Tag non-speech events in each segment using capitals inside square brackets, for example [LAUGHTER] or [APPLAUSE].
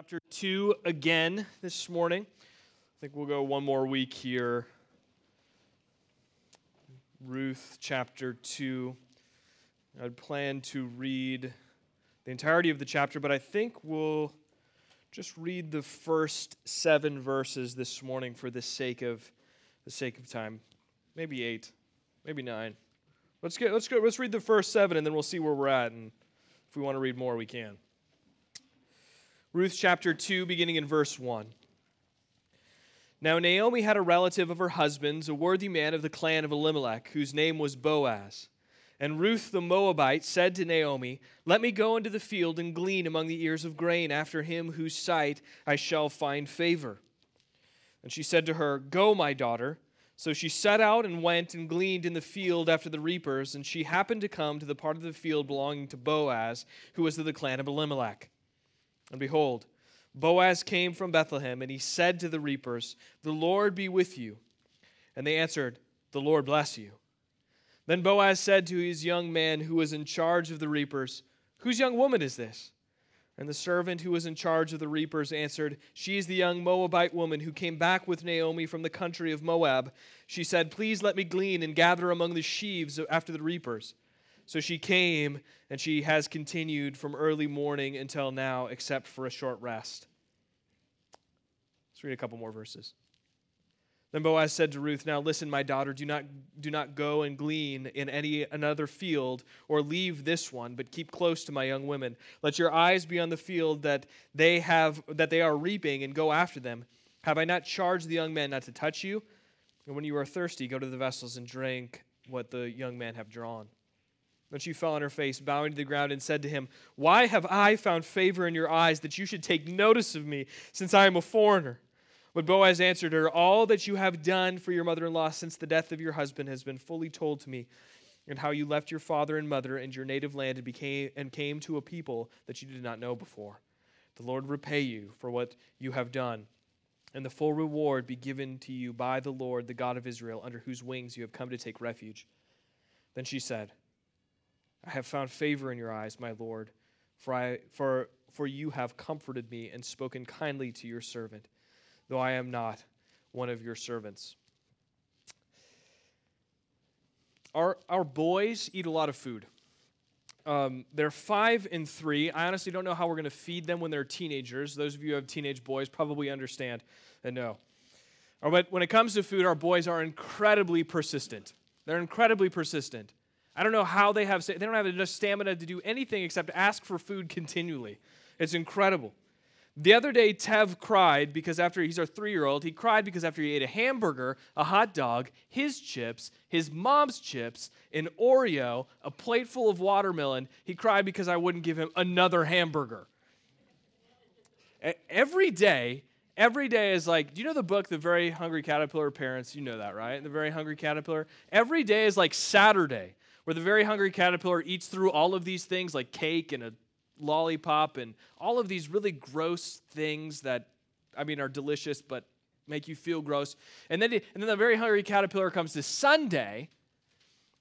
chapter 2 again this morning. I think we'll go one more week here. Ruth chapter 2. I'd plan to read the entirety of the chapter, but I think we'll just read the first seven verses this morning for the sake of the sake of time. Maybe eight, maybe nine. Let's get let's go let's read the first seven and then we'll see where we're at and if we want to read more we can. Ruth chapter 2, beginning in verse 1. Now Naomi had a relative of her husband's, a worthy man of the clan of Elimelech, whose name was Boaz. And Ruth the Moabite said to Naomi, Let me go into the field and glean among the ears of grain after him whose sight I shall find favor. And she said to her, Go, my daughter. So she set out and went and gleaned in the field after the reapers, and she happened to come to the part of the field belonging to Boaz, who was of the clan of Elimelech. And behold, Boaz came from Bethlehem, and he said to the reapers, The Lord be with you. And they answered, The Lord bless you. Then Boaz said to his young man who was in charge of the reapers, Whose young woman is this? And the servant who was in charge of the reapers answered, She is the young Moabite woman who came back with Naomi from the country of Moab. She said, Please let me glean and gather among the sheaves after the reapers. So she came, and she has continued from early morning until now, except for a short rest. Let's read a couple more verses. Then Boaz said to Ruth, Now listen, my daughter, do not, do not go and glean in any another field or leave this one, but keep close to my young women. Let your eyes be on the field that they have that they are reaping and go after them. Have I not charged the young men not to touch you? And when you are thirsty, go to the vessels and drink what the young men have drawn. Then she fell on her face, bowing to the ground, and said to him, Why have I found favor in your eyes that you should take notice of me, since I am a foreigner? But Boaz answered her, All that you have done for your mother in law since the death of your husband has been fully told to me, and how you left your father and mother and your native land and, became, and came to a people that you did not know before. The Lord repay you for what you have done, and the full reward be given to you by the Lord, the God of Israel, under whose wings you have come to take refuge. Then she said, I have found favor in your eyes, my Lord, for, I, for, for you have comforted me and spoken kindly to your servant, though I am not one of your servants. Our, our boys eat a lot of food. Um, they're five and three. I honestly don't know how we're going to feed them when they're teenagers. Those of you who have teenage boys probably understand and know. But when it comes to food, our boys are incredibly persistent. They're incredibly persistent. I don't know how they have, they don't have enough stamina to do anything except ask for food continually. It's incredible. The other day, Tev cried because after he's our three year old, he cried because after he ate a hamburger, a hot dog, his chips, his mom's chips, an Oreo, a plate full of watermelon, he cried because I wouldn't give him another hamburger. Every day, every day is like, do you know the book, The Very Hungry Caterpillar Parents? You know that, right? The Very Hungry Caterpillar. Every day is like Saturday where the very hungry caterpillar eats through all of these things like cake and a lollipop and all of these really gross things that, I mean, are delicious but make you feel gross. And then, and then the very hungry caterpillar comes to Sunday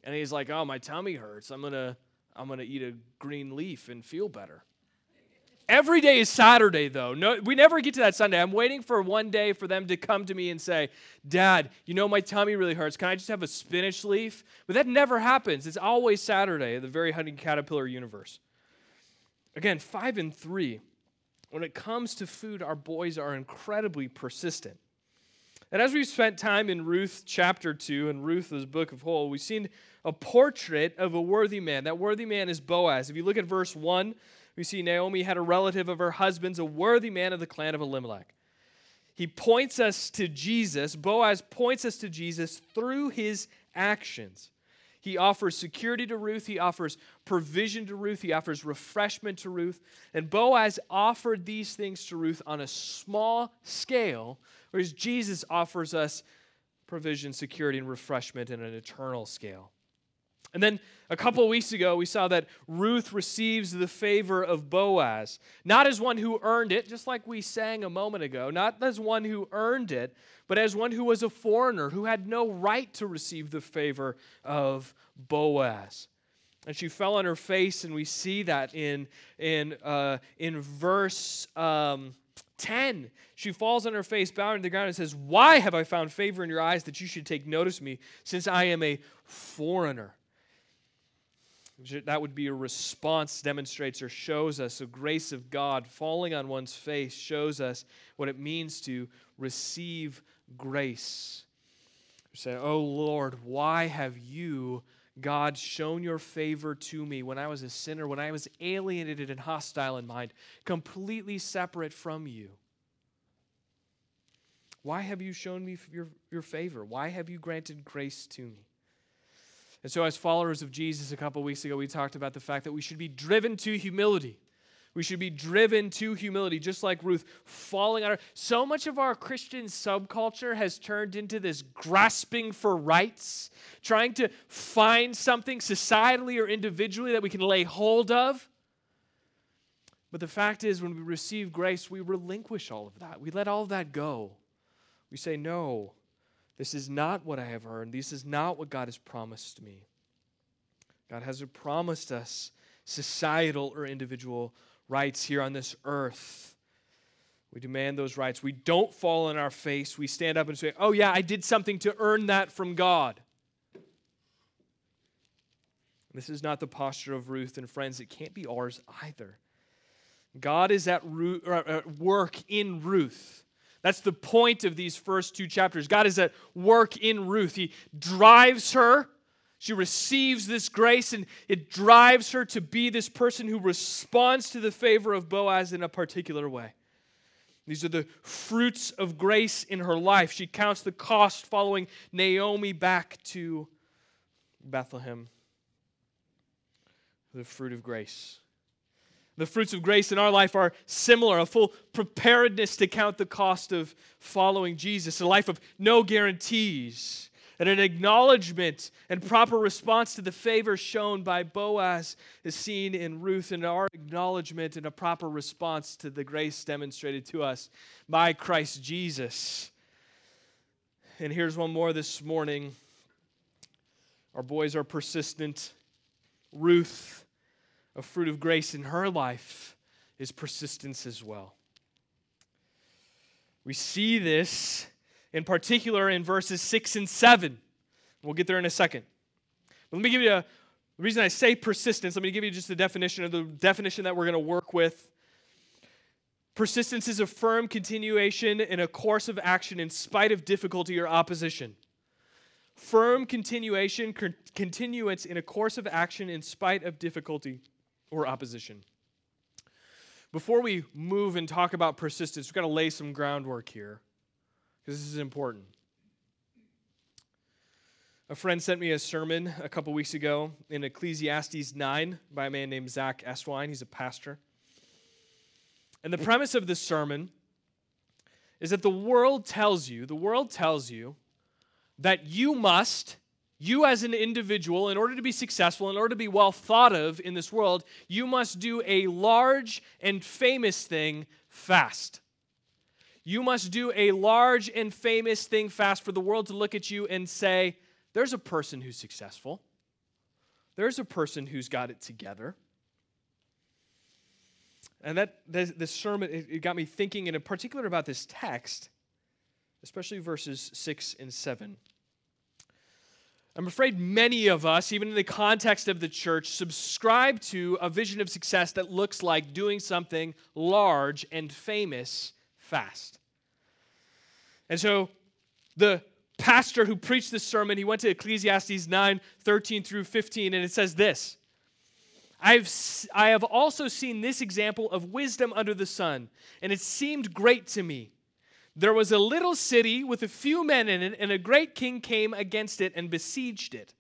and he's like, oh, my tummy hurts. I'm going to I'm going to eat a green leaf and feel better. Every day is Saturday, though. No, we never get to that Sunday. I'm waiting for one day for them to come to me and say, Dad, you know my tummy really hurts. Can I just have a spinach leaf? But that never happens. It's always Saturday, the very hunting caterpillar universe. Again, five and three. When it comes to food, our boys are incredibly persistent. And as we've spent time in Ruth chapter 2 and Ruth's book of whole, we've seen a portrait of a worthy man. That worthy man is Boaz. If you look at verse 1, we see Naomi had a relative of her husband's, a worthy man of the clan of Elimelech. He points us to Jesus. Boaz points us to Jesus through his actions. He offers security to Ruth. He offers provision to Ruth. He offers refreshment to Ruth. And Boaz offered these things to Ruth on a small scale, whereas Jesus offers us provision, security, and refreshment in an eternal scale. And then a couple weeks ago, we saw that Ruth receives the favor of Boaz, not as one who earned it, just like we sang a moment ago, not as one who earned it, but as one who was a foreigner, who had no right to receive the favor of Boaz. And she fell on her face, and we see that in, in, uh, in verse. Um, 10. She falls on her face, bowing to the ground, and says, Why have I found favor in your eyes that you should take notice of me, since I am a foreigner? That would be a response, demonstrates or shows us a grace of God falling on one's face, shows us what it means to receive grace. Say, Oh Lord, why have you, God, shown your favor to me when I was a sinner, when I was alienated and hostile in mind, completely separate from you? Why have you shown me your, your favor? Why have you granted grace to me? And so, as followers of Jesus, a couple weeks ago, we talked about the fact that we should be driven to humility. We should be driven to humility, just like Ruth falling on her. So much of our Christian subculture has turned into this grasping for rights, trying to find something societally or individually that we can lay hold of. But the fact is, when we receive grace, we relinquish all of that. We let all of that go. We say, No, this is not what I have earned. This is not what God has promised me. God hasn't promised us societal or individual rights here on this earth. We demand those rights. We don't fall on our face. We stand up and say, Oh, yeah, I did something to earn that from God. This is not the posture of Ruth, and friends, it can't be ours either. God is at, work in Ruth. That's the point of these first two chapters. God is at work in Ruth. He drives her. She receives this grace, and it drives her to be this person who responds to the favor of Boaz in a particular way. These are the fruits of grace in her life. She counts the cost following Naomi back to Bethlehem. The fruit of grace. The fruits of grace in our life are similar a full preparedness to count the cost of following Jesus, a life of no guarantees, and an acknowledgement and proper response to the favor shown by Boaz is seen in Ruth, and our acknowledgement and a proper response to the grace demonstrated to us by Christ Jesus. And here's one more this morning. Our boys are persistent. Ruth a fruit of grace in her life is persistence as well. We see this in particular in verses 6 and 7. We'll get there in a second. But let me give you a the reason I say persistence, let me give you just the definition of the definition that we're going to work with. Persistence is a firm continuation in a course of action in spite of difficulty or opposition. Firm continuation, continuance in a course of action in spite of difficulty or opposition. Before we move and talk about persistence, we've got to lay some groundwork here because this is important. A friend sent me a sermon a couple weeks ago in Ecclesiastes 9 by a man named Zach Eswine. He's a pastor. And the premise of this sermon is that the world tells you, the world tells you that you must you, as an individual, in order to be successful, in order to be well thought of in this world, you must do a large and famous thing fast. You must do a large and famous thing fast for the world to look at you and say, there's a person who's successful. There's a person who's got it together. And that this sermon it got me thinking and in particular about this text, especially verses 6 and 7. I'm afraid many of us, even in the context of the church, subscribe to a vision of success that looks like doing something large and famous fast. And so the pastor who preached this sermon, he went to Ecclesiastes 9 13 through 15, and it says this I've, I have also seen this example of wisdom under the sun, and it seemed great to me. There was a little city with a few men in it, and a great king came against it and besieged it,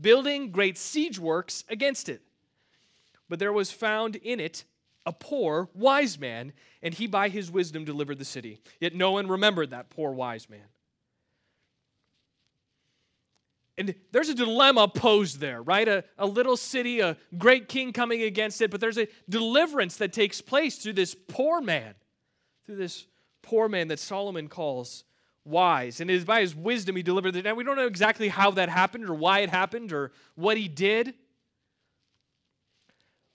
building great siege works against it. But there was found in it a poor wise man, and he by his wisdom delivered the city. Yet no one remembered that poor wise man. And there's a dilemma posed there, right? A, a little city, a great king coming against it, but there's a deliverance that takes place through this poor man, through this poor man that Solomon calls wise. And it is by his wisdom he delivered it. Now, we don't know exactly how that happened or why it happened or what he did.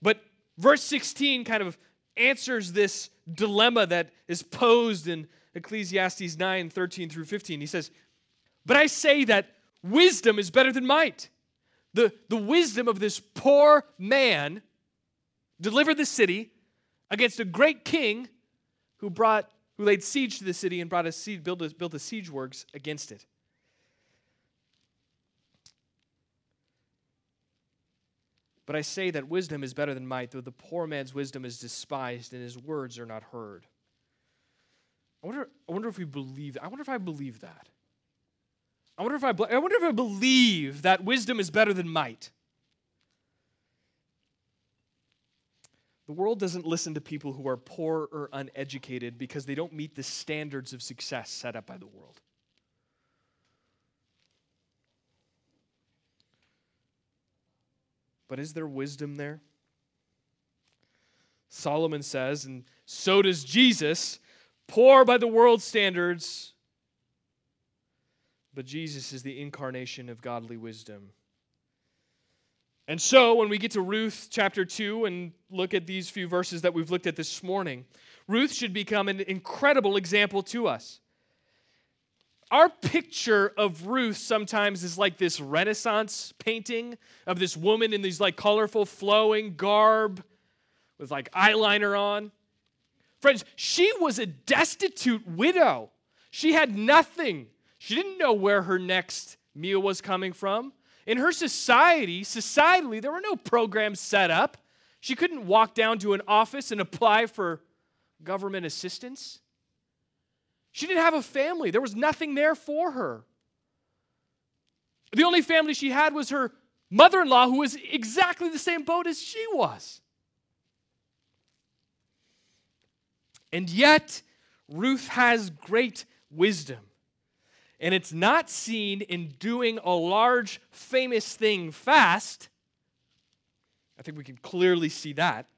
But verse 16 kind of answers this dilemma that is posed in Ecclesiastes 9 13 through 15. He says, But I say that wisdom is better than might. The, the wisdom of this poor man delivered the city against a great king who brought who laid siege to the city and brought a siege, built a, built a siege works against it. But I say that wisdom is better than might, though the poor man's wisdom is despised and his words are not heard. I wonder, I wonder if we believe I wonder if I believe that. I wonder if I, I wonder if I believe that wisdom is better than might. The world doesn't listen to people who are poor or uneducated because they don't meet the standards of success set up by the world. But is there wisdom there? Solomon says, and so does Jesus, poor by the world's standards, but Jesus is the incarnation of godly wisdom. And so, when we get to Ruth chapter 2 and look at these few verses that we've looked at this morning, Ruth should become an incredible example to us. Our picture of Ruth sometimes is like this Renaissance painting of this woman in these like colorful flowing garb with like eyeliner on. Friends, she was a destitute widow. She had nothing. She didn't know where her next meal was coming from. In her society, societally, there were no programs set up. She couldn't walk down to an office and apply for government assistance. She didn't have a family, there was nothing there for her. The only family she had was her mother in law, who was exactly the same boat as she was. And yet, Ruth has great wisdom. And it's not seen in doing a large, famous thing fast. I think we can clearly see that.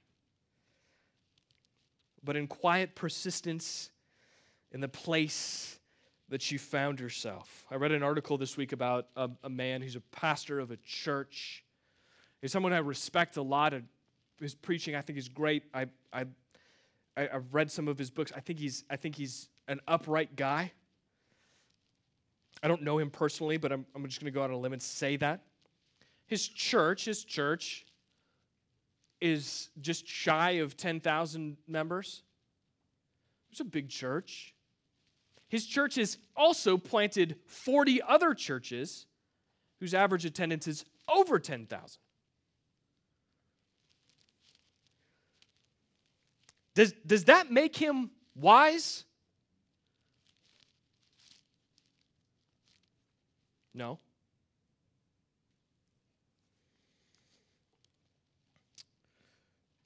But in quiet persistence in the place that she found herself. I read an article this week about a, a man who's a pastor of a church. He's someone I respect a lot. His preaching, I think, is great. I, I, I've read some of his books. I think he's, I think he's an upright guy. I don't know him personally, but I'm, I'm just going to go out on a limb and say that. His church, his church, is just shy of 10,000 members. It's a big church. His church has also planted 40 other churches whose average attendance is over 10,000. Does, does that make him wise? No.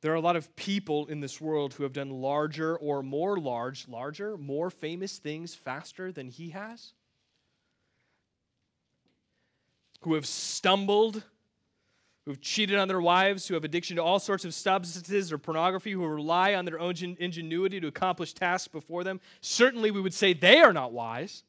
There are a lot of people in this world who have done larger or more large, larger, more famous things faster than he has. Who have stumbled, who have cheated on their wives, who have addiction to all sorts of substances or pornography, who rely on their own ingenuity to accomplish tasks before them. Certainly, we would say they are not wise.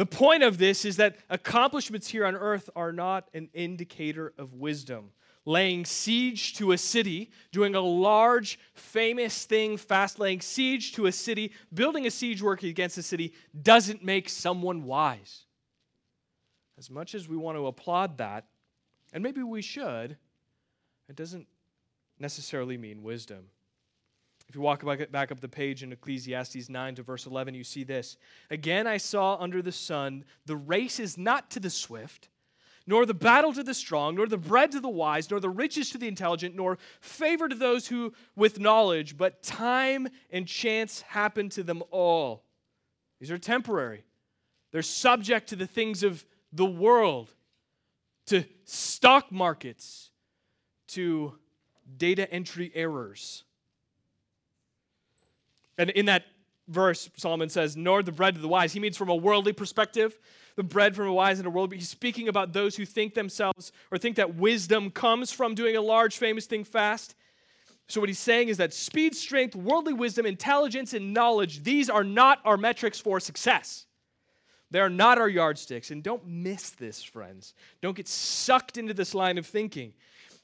The point of this is that accomplishments here on earth are not an indicator of wisdom. Laying siege to a city, doing a large, famous thing fast, laying siege to a city, building a siege work against a city doesn't make someone wise. As much as we want to applaud that, and maybe we should, it doesn't necessarily mean wisdom. If you walk back up the page in Ecclesiastes 9 to verse 11, you see this. Again, I saw under the sun, the race is not to the swift, nor the battle to the strong, nor the bread to the wise, nor the riches to the intelligent, nor favor to those who with knowledge, but time and chance happen to them all. These are temporary. They're subject to the things of the world, to stock markets, to data entry errors. And in that verse, Solomon says, nor the bread of the wise. He means from a worldly perspective, the bread from a wise and a world. He's speaking about those who think themselves or think that wisdom comes from doing a large, famous thing fast. So, what he's saying is that speed, strength, worldly wisdom, intelligence, and knowledge, these are not our metrics for success. They are not our yardsticks. And don't miss this, friends. Don't get sucked into this line of thinking.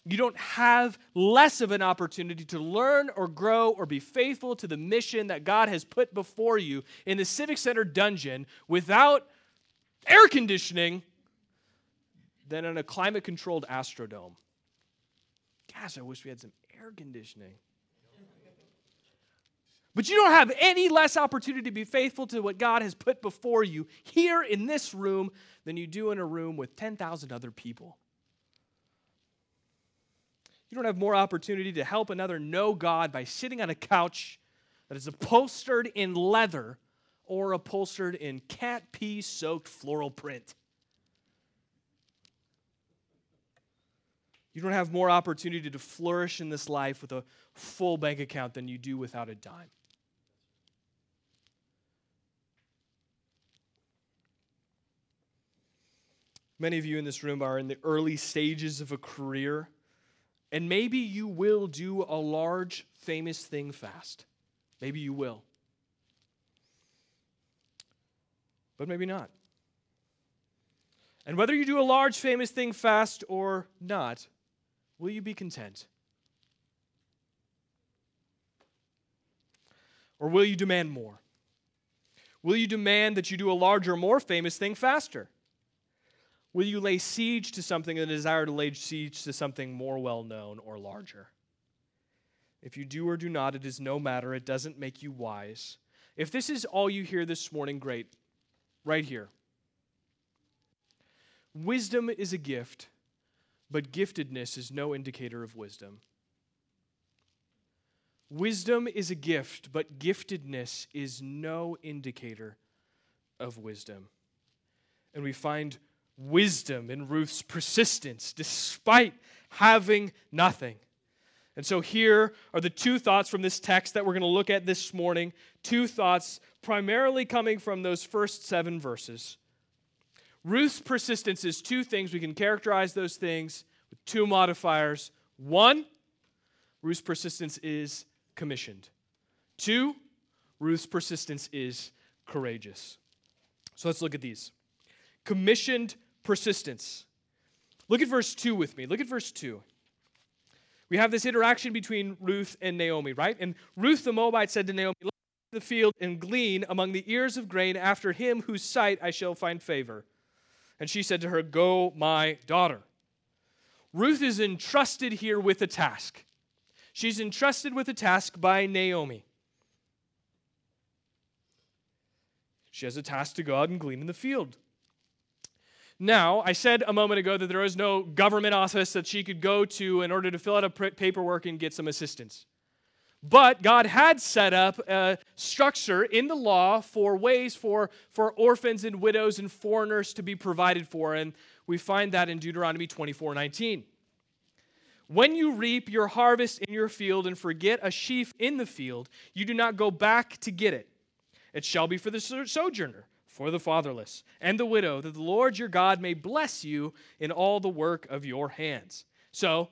You don't have less of an opportunity to learn or grow or be faithful to the mission that God has put before you in the Civic Center dungeon without air conditioning than in a climate controlled Astrodome. Gosh, I wish we had some air conditioning. But you don't have any less opportunity to be faithful to what God has put before you here in this room than you do in a room with 10,000 other people. You don't have more opportunity to help another know God by sitting on a couch that is upholstered in leather or upholstered in cat pee soaked floral print. You don't have more opportunity to flourish in this life with a full bank account than you do without a dime. Many of you in this room are in the early stages of a career, and maybe you will do a large, famous thing fast. Maybe you will. But maybe not. And whether you do a large, famous thing fast or not, will you be content? Or will you demand more? Will you demand that you do a larger, more famous thing faster? Will you lay siege to something and desire to lay siege to something more well known or larger? If you do or do not, it is no matter. It doesn't make you wise. If this is all you hear this morning, great. Right here. Wisdom is a gift, but giftedness is no indicator of wisdom. Wisdom is a gift, but giftedness is no indicator of wisdom. And we find wisdom in Ruth's persistence despite having nothing. And so here are the two thoughts from this text that we're going to look at this morning. Two thoughts primarily coming from those first seven verses. Ruth's persistence is two things. We can characterize those things with two modifiers. One, Ruth's persistence is commissioned. Two, Ruth's persistence is courageous. So let's look at these. Commissioned persistence. Look at verse 2 with me. Look at verse 2. We have this interaction between Ruth and Naomi, right? And Ruth the Moabite said to Naomi, Let the field and glean among the ears of grain after him whose sight I shall find favor. And she said to her, Go, my daughter. Ruth is entrusted here with a task. She's entrusted with a task by Naomi. She has a task to go out and glean in the field. Now, I said a moment ago that there was no government office that she could go to in order to fill out a paperwork and get some assistance. But God had set up a structure in the law for ways for, for orphans and widows and foreigners to be provided for. And we find that in Deuteronomy 24 19. When you reap your harvest in your field and forget a sheaf in the field, you do not go back to get it. It shall be for the sojourner for the fatherless and the widow, that the Lord your God may bless you in all the work of your hands. So,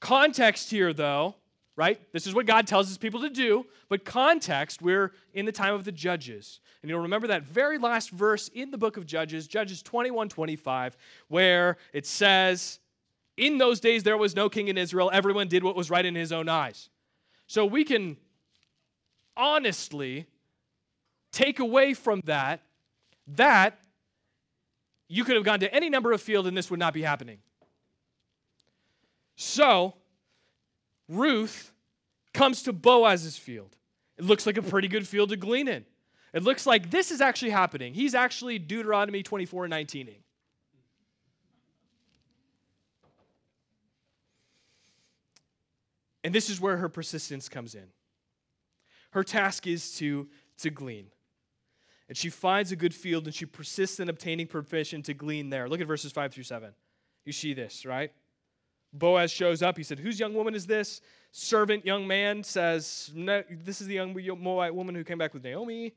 context here, though, right? This is what God tells his people to do, but context, we're in the time of the judges. And you'll remember that very last verse in the book of Judges, Judges 21 25, where it says, In those days there was no king in Israel, everyone did what was right in his own eyes. So we can honestly take away from that that you could have gone to any number of fields and this would not be happening. So, Ruth comes to Boaz's field. It looks like a pretty good field to glean in. It looks like this is actually happening. He's actually Deuteronomy 24 19 And this is where her persistence comes in. Her task is to, to glean. And she finds a good field and she persists in obtaining permission to glean there. Look at verses 5 through 7. You see this, right? Boaz shows up. He said, Whose young woman is this? Servant young man says, This is the young Moabite woman who came back with Naomi.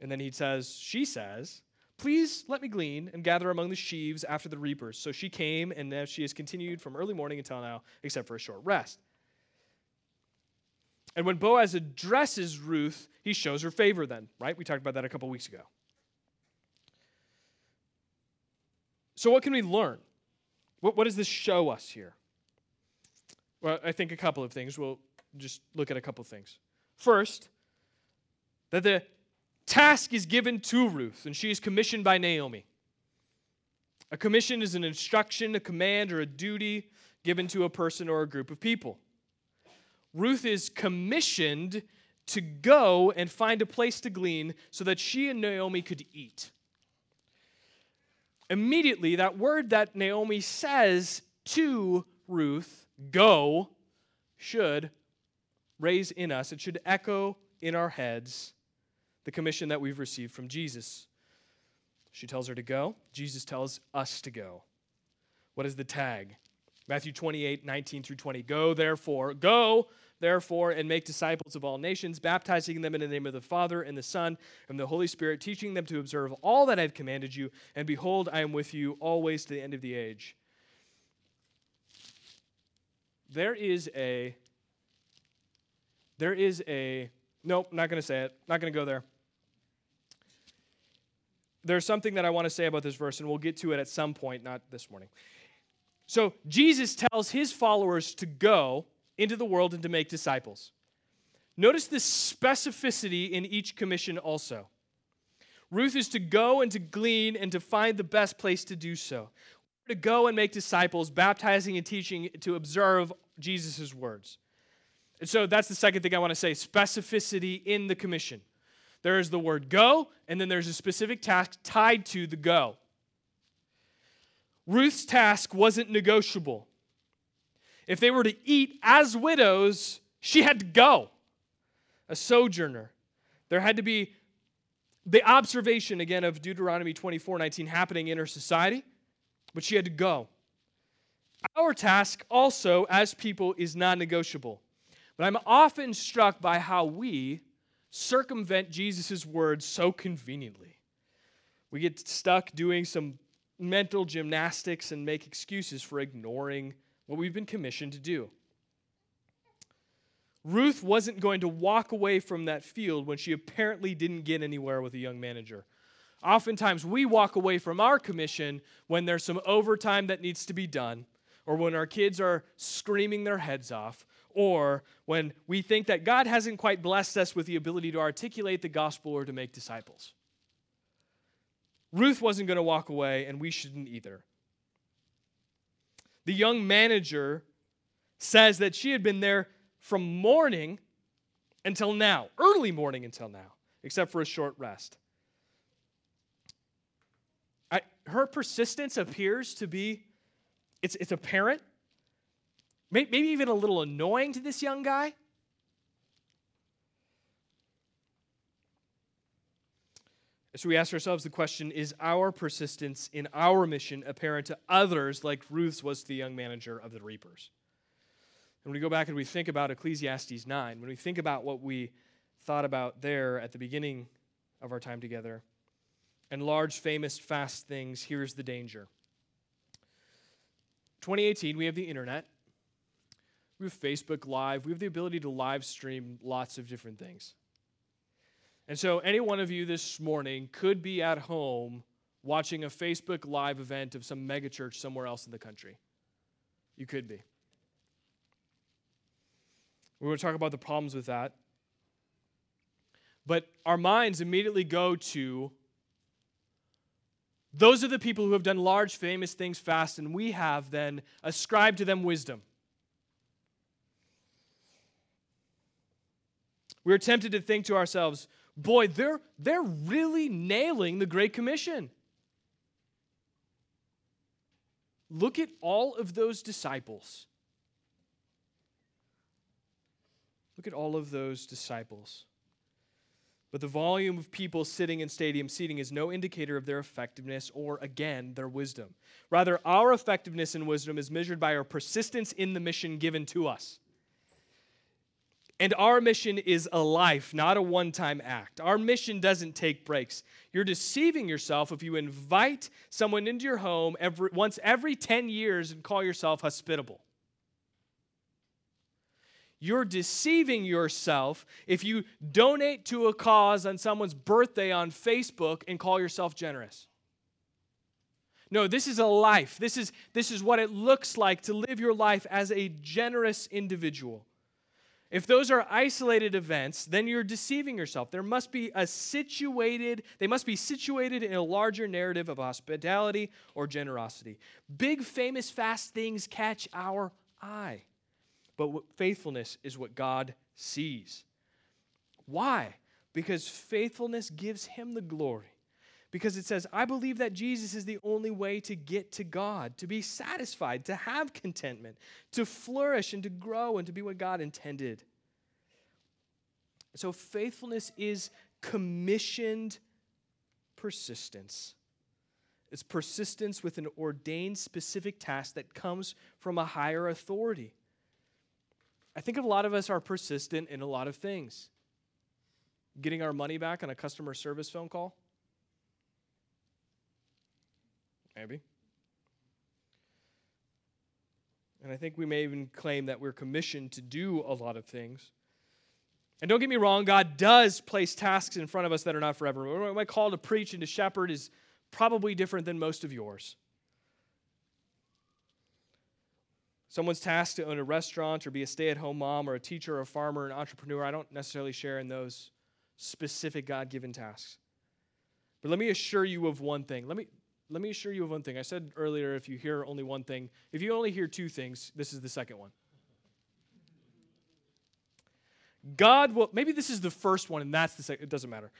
And then he says, She says, Please let me glean and gather among the sheaves after the reapers. So she came, and she has continued from early morning until now, except for a short rest. And when Boaz addresses Ruth, he shows her favor then, right? We talked about that a couple weeks ago. So, what can we learn? What, what does this show us here? Well, I think a couple of things. We'll just look at a couple of things. First, that the task is given to Ruth, and she is commissioned by Naomi. A commission is an instruction, a command, or a duty given to a person or a group of people. Ruth is commissioned to go and find a place to glean so that she and Naomi could eat. Immediately, that word that Naomi says to Ruth, go, should raise in us, it should echo in our heads the commission that we've received from Jesus. She tells her to go. Jesus tells us to go. What is the tag? Matthew 28, 19 through 20. Go, therefore, go, therefore, and make disciples of all nations, baptizing them in the name of the Father and the Son and the Holy Spirit, teaching them to observe all that I've commanded you. And behold, I am with you always to the end of the age. There is a, there is a, nope, not going to say it, not going to go there there's something that I want to say about this verse, and we'll get to it at some point, not this morning. So, Jesus tells his followers to go into the world and to make disciples. Notice the specificity in each commission also. Ruth is to go and to glean and to find the best place to do so. To go and make disciples, baptizing and teaching to observe Jesus' words. And so that's the second thing I want to say specificity in the commission. There is the word go, and then there's a specific task tied to the go. Ruth's task wasn't negotiable. If they were to eat as widows, she had to go. A sojourner. There had to be the observation again of Deuteronomy 24 19 happening in her society, but she had to go. Our task also as people is non negotiable. But I'm often struck by how we circumvent Jesus' words so conveniently. We get stuck doing some mental gymnastics and make excuses for ignoring what we've been commissioned to do. Ruth wasn't going to walk away from that field when she apparently didn't get anywhere with a young manager. Oftentimes, we walk away from our commission when there's some overtime that needs to be done, or when our kids are screaming their heads off, or when we think that God hasn't quite blessed us with the ability to articulate the gospel or to make disciples. Ruth wasn't going to walk away, and we shouldn't either. The young manager says that she had been there from morning until now, early morning until now, except for a short rest. I, her persistence appears to be, it's, it's apparent Maybe even a little annoying to this young guy. So we ask ourselves the question is our persistence in our mission apparent to others like Ruth's was to the young manager of the reapers? And when we go back and we think about Ecclesiastes 9, when we think about what we thought about there at the beginning of our time together, and large, famous, fast things, here's the danger. 2018, we have the internet. We have Facebook Live. We have the ability to live stream lots of different things. And so, any one of you this morning could be at home watching a Facebook Live event of some megachurch somewhere else in the country. You could be. We're going to talk about the problems with that. But our minds immediately go to those are the people who have done large, famous things fast, and we have then ascribed to them wisdom. we're tempted to think to ourselves, boy, they're, they're really nailing the Great Commission. Look at all of those disciples. Look at all of those disciples. But the volume of people sitting in stadium seating is no indicator of their effectiveness or, again, their wisdom. Rather, our effectiveness and wisdom is measured by our persistence in the mission given to us. And our mission is a life, not a one time act. Our mission doesn't take breaks. You're deceiving yourself if you invite someone into your home every, once every 10 years and call yourself hospitable. You're deceiving yourself if you donate to a cause on someone's birthday on Facebook and call yourself generous. No, this is a life. This is, this is what it looks like to live your life as a generous individual. If those are isolated events, then you're deceiving yourself. There must be a situated, they must be situated in a larger narrative of hospitality or generosity. Big, famous, fast things catch our eye. But faithfulness is what God sees. Why? Because faithfulness gives him the glory because it says, I believe that Jesus is the only way to get to God, to be satisfied, to have contentment, to flourish and to grow and to be what God intended. So, faithfulness is commissioned persistence. It's persistence with an ordained specific task that comes from a higher authority. I think a lot of us are persistent in a lot of things. Getting our money back on a customer service phone call Maybe. And I think we may even claim that we're commissioned to do a lot of things. And don't get me wrong, God does place tasks in front of us that are not forever. My call to preach and to shepherd is probably different than most of yours. Someone's tasked to own a restaurant or be a stay at home mom or a teacher or a farmer or an entrepreneur. I don't necessarily share in those specific God given tasks. But let me assure you of one thing. Let me, let me assure you of one thing. I said earlier if you hear only one thing, if you only hear two things, this is the second one. God will, maybe this is the first one and that's the second, it doesn't matter.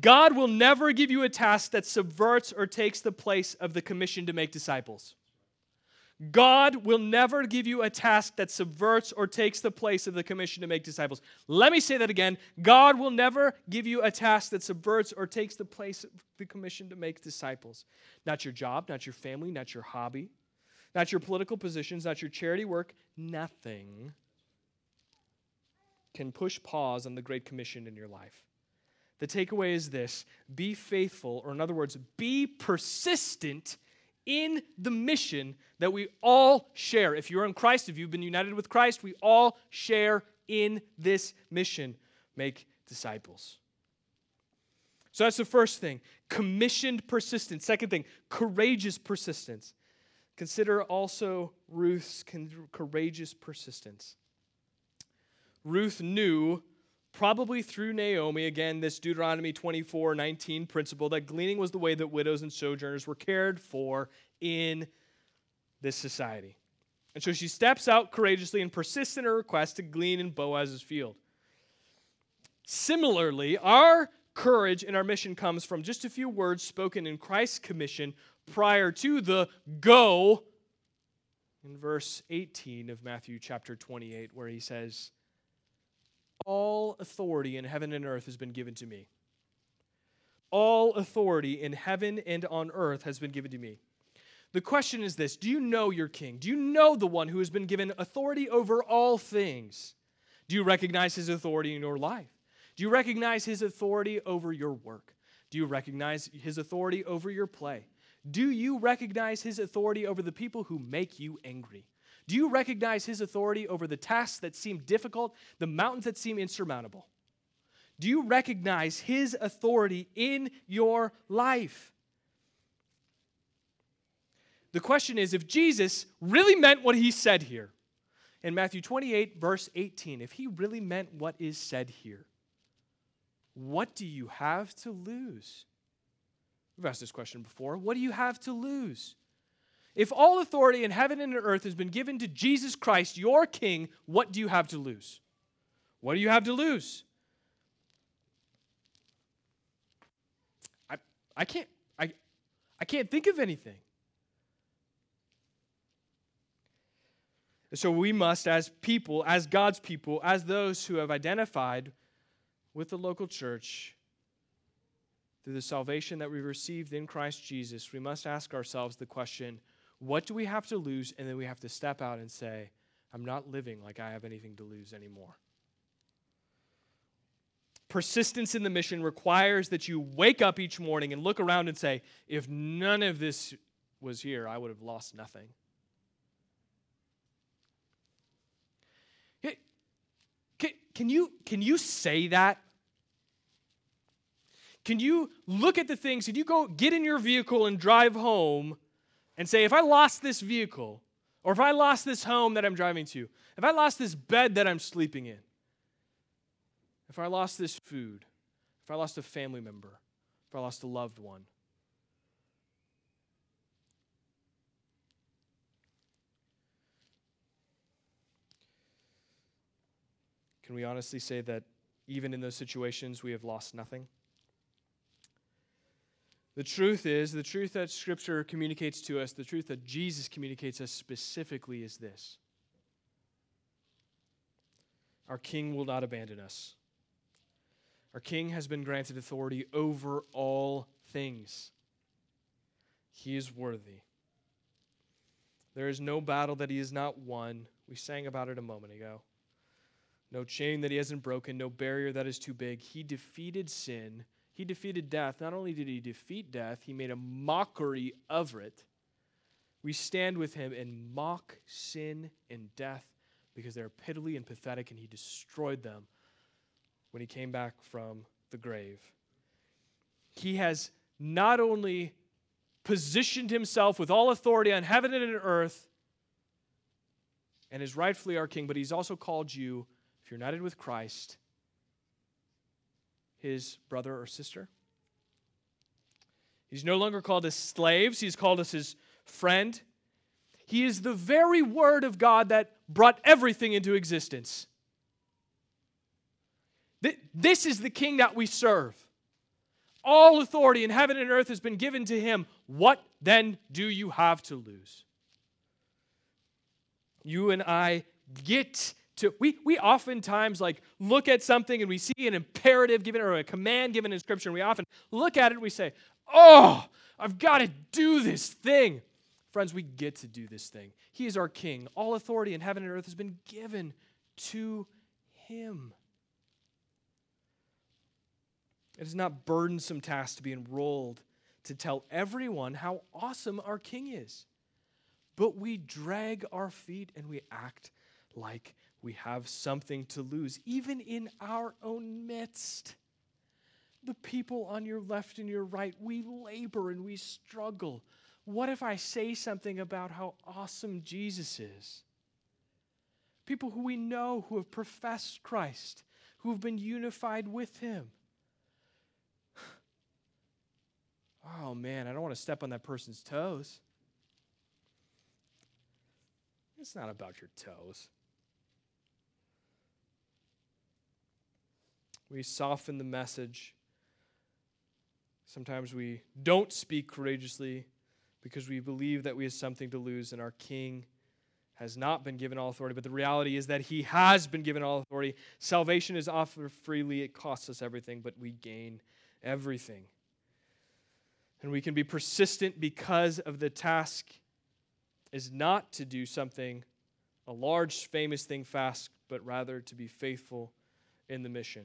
God will never give you a task that subverts or takes the place of the commission to make disciples. God will never give you a task that subverts or takes the place of the commission to make disciples. Let me say that again. God will never give you a task that subverts or takes the place of the commission to make disciples. Not your job, not your family, not your hobby, not your political positions, not your charity work. Nothing can push pause on the Great Commission in your life. The takeaway is this be faithful, or in other words, be persistent in the mission that we all share. If you're in Christ, if you've been united with Christ, we all share in this mission make disciples. So that's the first thing commissioned persistence. Second thing, courageous persistence. Consider also Ruth's courageous persistence. Ruth knew probably through Naomi, again, this Deuteronomy 24 19 principle that gleaning was the way that widows and sojourners were cared for in this society. And so she steps out courageously and persists in her request to glean in Boaz's field. Similarly, our courage in our mission comes from just a few words spoken in Christ's commission prior to the go in verse 18 of Matthew chapter 28, where he says, all authority in heaven and earth has been given to me. All authority in heaven and on earth has been given to me. The question is this Do you know your king? Do you know the one who has been given authority over all things? Do you recognize his authority in your life? Do you recognize his authority over your work? Do you recognize his authority over your play? Do you recognize his authority over the people who make you angry? Do you recognize his authority over the tasks that seem difficult, the mountains that seem insurmountable? Do you recognize his authority in your life? The question is if Jesus really meant what he said here in Matthew 28, verse 18, if he really meant what is said here, what do you have to lose? We've asked this question before. What do you have to lose? If all authority in heaven and on earth has been given to Jesus Christ, your King, what do you have to lose? What do you have to lose? I, I can't I, I can't think of anything. So we must, as people, as God's people, as those who have identified with the local church, through the salvation that we received in Christ Jesus, we must ask ourselves the question what do we have to lose? And then we have to step out and say, I'm not living like I have anything to lose anymore. Persistence in the mission requires that you wake up each morning and look around and say, if none of this was here, I would have lost nothing. Can, you, can you say that? Can you look at the things, can you go get in your vehicle and drive home and say, if I lost this vehicle, or if I lost this home that I'm driving to, if I lost this bed that I'm sleeping in, if I lost this food, if I lost a family member, if I lost a loved one, can we honestly say that even in those situations we have lost nothing? The truth is, the truth that Scripture communicates to us, the truth that Jesus communicates us specifically is this Our King will not abandon us. Our King has been granted authority over all things. He is worthy. There is no battle that he has not won. We sang about it a moment ago. No chain that he hasn't broken, no barrier that is too big. He defeated sin he defeated death. Not only did he defeat death, he made a mockery of it. We stand with him and mock sin and death because they're pitifully and pathetic, and he destroyed them when he came back from the grave. He has not only positioned himself with all authority on heaven and on earth and is rightfully our king, but he's also called you, if you're united with Christ, his brother or sister. He's no longer called us slaves, he's called us his friend. He is the very word of God that brought everything into existence. This is the king that we serve. All authority in heaven and earth has been given to him. What then do you have to lose? You and I get to we we oftentimes like look at something and we see an imperative given or a command given in scripture and we often look at it and we say oh i've got to do this thing. Friends we get to do this thing. He is our king. All authority in heaven and earth has been given to him. It is not burdensome task to be enrolled to tell everyone how awesome our king is but we drag our feet and we act like we have something to lose, even in our own midst. The people on your left and your right, we labor and we struggle. What if I say something about how awesome Jesus is? People who we know who have professed Christ, who have been unified with Him. [SIGHS] Oh man, I don't want to step on that person's toes. It's not about your toes. We soften the message. Sometimes we don't speak courageously because we believe that we have something to lose and our king has not been given all authority. But the reality is that he has been given all authority. Salvation is offered freely, it costs us everything, but we gain everything. And we can be persistent because of the task is not to do something, a large, famous thing fast, but rather to be faithful in the mission.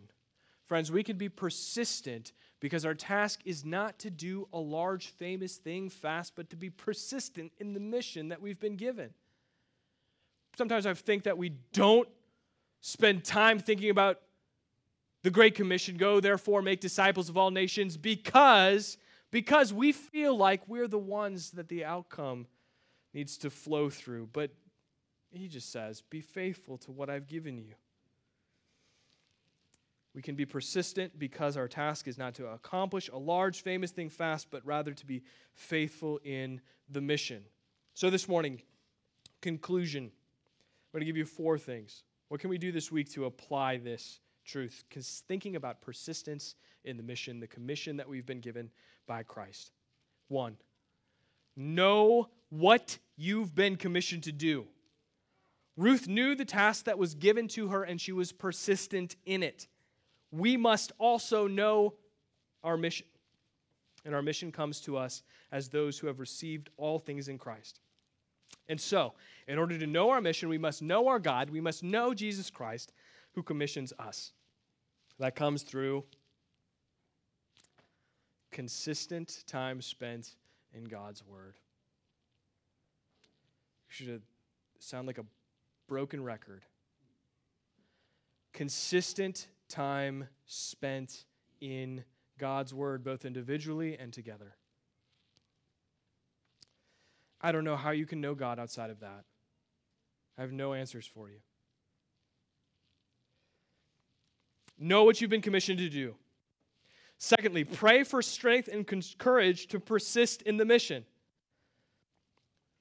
Friends, we can be persistent because our task is not to do a large, famous thing fast, but to be persistent in the mission that we've been given. Sometimes I think that we don't spend time thinking about the Great Commission go, therefore, make disciples of all nations because, because we feel like we're the ones that the outcome needs to flow through. But he just says, Be faithful to what I've given you. We can be persistent because our task is not to accomplish a large, famous thing fast, but rather to be faithful in the mission. So, this morning, conclusion. I'm going to give you four things. What can we do this week to apply this truth? Because thinking about persistence in the mission, the commission that we've been given by Christ. One, know what you've been commissioned to do. Ruth knew the task that was given to her and she was persistent in it we must also know our mission. And our mission comes to us as those who have received all things in Christ. And so, in order to know our mission, we must know our God. We must know Jesus Christ who commissions us. That comes through consistent time spent in God's Word. You should sound like a broken record. Consistent time spent in God's word both individually and together. I don't know how you can know God outside of that. I have no answers for you. Know what you've been commissioned to do. Secondly, pray for strength and courage to persist in the mission.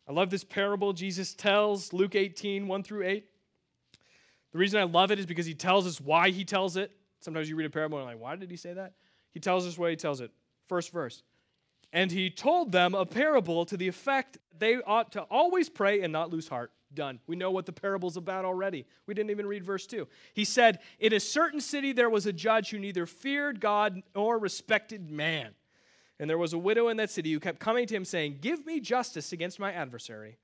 I love this parable Jesus tells, Luke 18, 1 through 8. The reason I love it is because he tells us why he tells it. Sometimes you read a parable and you're like, why did he say that? He tells us why he tells it. First verse. And he told them a parable to the effect they ought to always pray and not lose heart. Done. We know what the parable's about already. We didn't even read verse 2. He said, In a certain city there was a judge who neither feared God nor respected man. And there was a widow in that city who kept coming to him, saying, Give me justice against my adversary.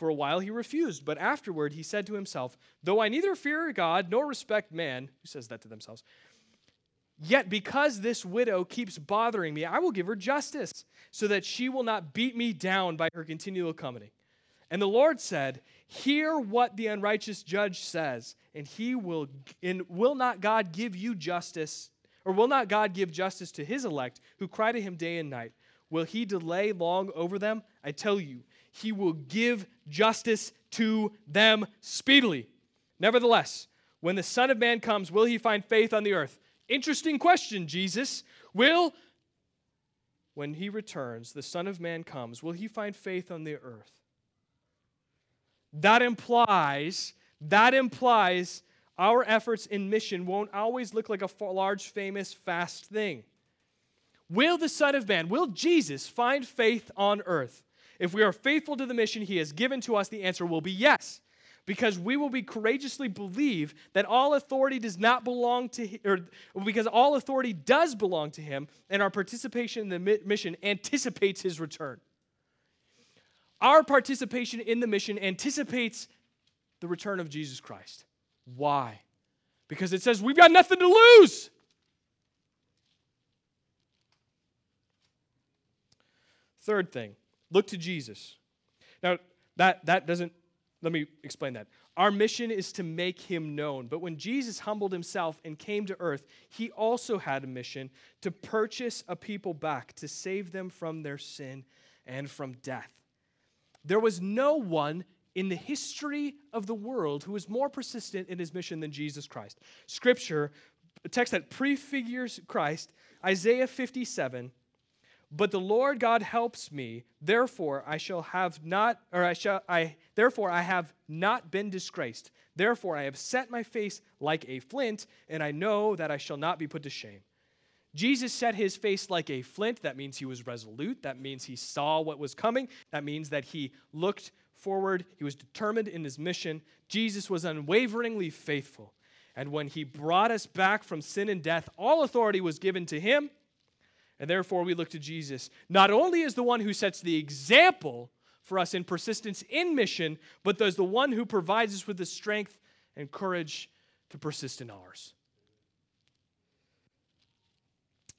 For a while he refused, but afterward he said to himself, Though I neither fear God nor respect man, who says that to themselves, Yet because this widow keeps bothering me, I will give her justice, so that she will not beat me down by her continual coming. And the Lord said, Hear what the unrighteous judge says, and he will and will not God give you justice, or will not God give justice to his elect who cry to him day and night? Will he delay long over them? I tell you, he will give justice to them speedily. Nevertheless, when the Son of Man comes, will he find faith on the earth? Interesting question, Jesus. Will, when he returns, the Son of Man comes, will he find faith on the earth? That implies, that implies our efforts in mission won't always look like a large, famous, fast thing. Will the Son of Man, will Jesus find faith on earth? If we are faithful to the mission he has given to us, the answer will be yes because we will be courageously believe that all authority does not belong to or because all authority does belong to him, and our participation in the mission anticipates his return. Our participation in the mission anticipates the return of Jesus Christ. Why? Because it says we've got nothing to lose. Third thing, look to Jesus. Now, that, that doesn't let me explain that. Our mission is to make him known. But when Jesus humbled himself and came to earth, he also had a mission to purchase a people back, to save them from their sin and from death. There was no one in the history of the world who was more persistent in his mission than Jesus Christ. Scripture, a text that prefigures Christ, Isaiah 57 but the Lord God helps me, therefore I shall have not, or I shall, I, therefore I have not been disgraced. Therefore I have set my face like a flint, and I know that I shall not be put to shame. Jesus set his face like a flint. That means he was resolute. That means he saw what was coming. That means that he looked forward. He was determined in his mission. Jesus was unwaveringly faithful. And when he brought us back from sin and death, all authority was given to him. And therefore, we look to Jesus not only as the one who sets the example for us in persistence in mission, but as the one who provides us with the strength and courage to persist in ours.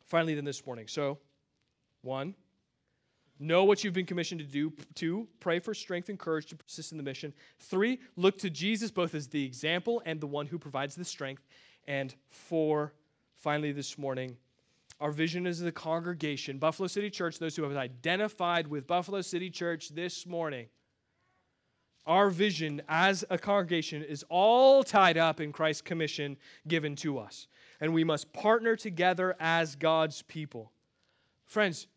Finally, then this morning. So, one, know what you've been commissioned to do. Two, pray for strength and courage to persist in the mission. Three, look to Jesus both as the example and the one who provides the strength. And four, finally, this morning, our vision as a congregation, Buffalo City Church, those who have identified with Buffalo City Church this morning, our vision as a congregation is all tied up in Christ's commission given to us. And we must partner together as God's people. Friends,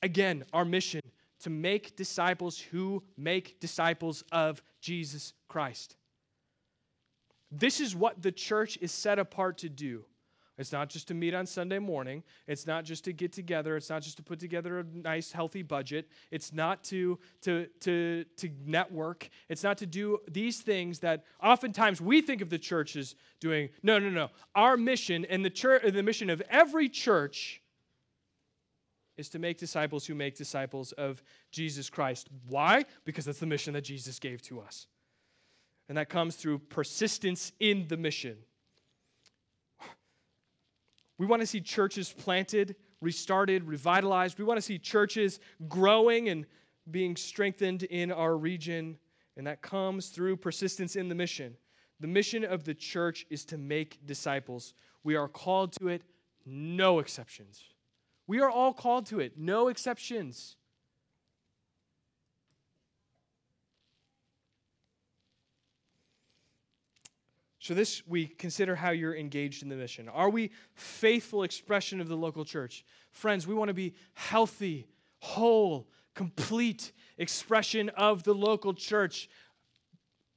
again, our mission to make disciples who make disciples of Jesus Christ. This is what the church is set apart to do. It's not just to meet on Sunday morning. It's not just to get together. It's not just to put together a nice, healthy budget. It's not to, to, to, to network. It's not to do these things that oftentimes we think of the church as doing. No, no, no. Our mission and the, church, the mission of every church is to make disciples who make disciples of Jesus Christ. Why? Because that's the mission that Jesus gave to us. And that comes through persistence in the mission. We want to see churches planted, restarted, revitalized. We want to see churches growing and being strengthened in our region, and that comes through persistence in the mission. The mission of the church is to make disciples. We are called to it, no exceptions. We are all called to it, no exceptions. So, this week, consider how you're engaged in the mission. Are we faithful expression of the local church? Friends, we want to be healthy, whole, complete expression of the local church.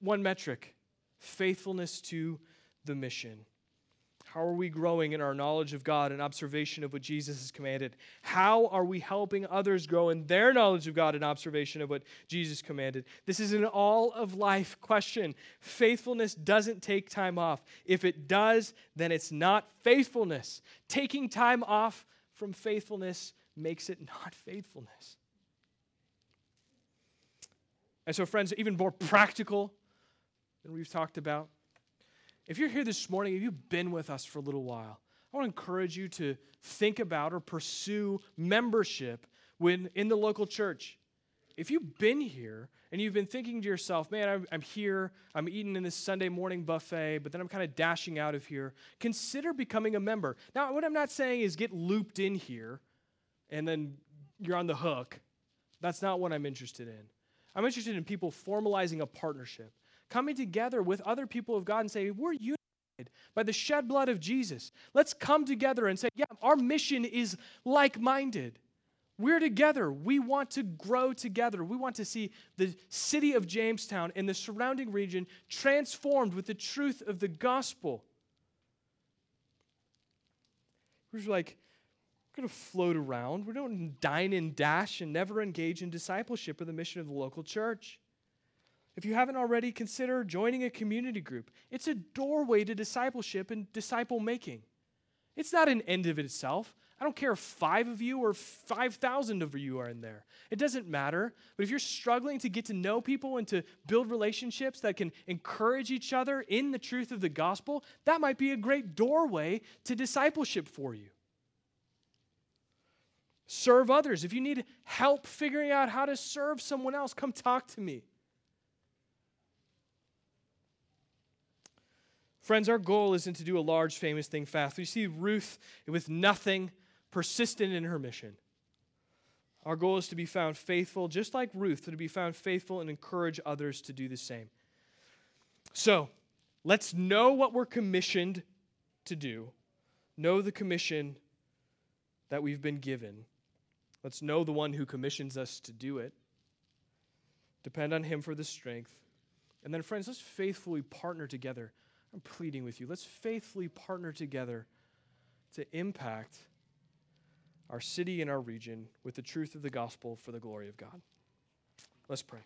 One metric faithfulness to the mission. How are we growing in our knowledge of God and observation of what Jesus has commanded? How are we helping others grow in their knowledge of God and observation of what Jesus commanded? This is an all of life question. Faithfulness doesn't take time off. If it does, then it's not faithfulness. Taking time off from faithfulness makes it [LAUGHS] not faithfulness. And so, friends, even more practical than we've talked about, if you're here this morning, if you've been with us for a little while, I want to encourage you to think about or pursue membership when in the local church. If you've been here and you've been thinking to yourself, man, I'm, I'm here, I'm eating in this Sunday morning buffet, but then I'm kind of dashing out of here, consider becoming a member. Now, what I'm not saying is get looped in here and then you're on the hook. That's not what I'm interested in. I'm interested in people formalizing a partnership coming together with other people of God and say, We're united by the shed blood of Jesus. Let's come together and say, Yeah, our mission is like minded. We're together. We want to grow together. We want to see the city of Jamestown and the surrounding region transformed with the truth of the gospel. We're like, we're going to float around. We don't dine and dash and never engage in discipleship or the mission of the local church. If you haven't already, consider joining a community group. It's a doorway to discipleship and disciple making. It's not an end of itself. I don't care if five of you or 5,000 of you are in there. It doesn't matter. But if you're struggling to get to know people and to build relationships that can encourage each other in the truth of the gospel, that might be a great doorway to discipleship for you. Serve others. If you need help figuring out how to serve someone else, come talk to me. Friends, our goal isn't to do a large, famous thing fast. We see Ruth with nothing, persistent in her mission. Our goal is to be found faithful, just like Ruth, to be found faithful and encourage others to do the same. So, let's know what we're commissioned to do, know the commission that we've been given. Let's know the one who commissions us to do it. Depend on him for the strength. And then, friends, let's faithfully partner together I'm pleading with you. Let's faithfully partner together to impact our city and our region with the truth of the gospel for the glory of God. Let's pray.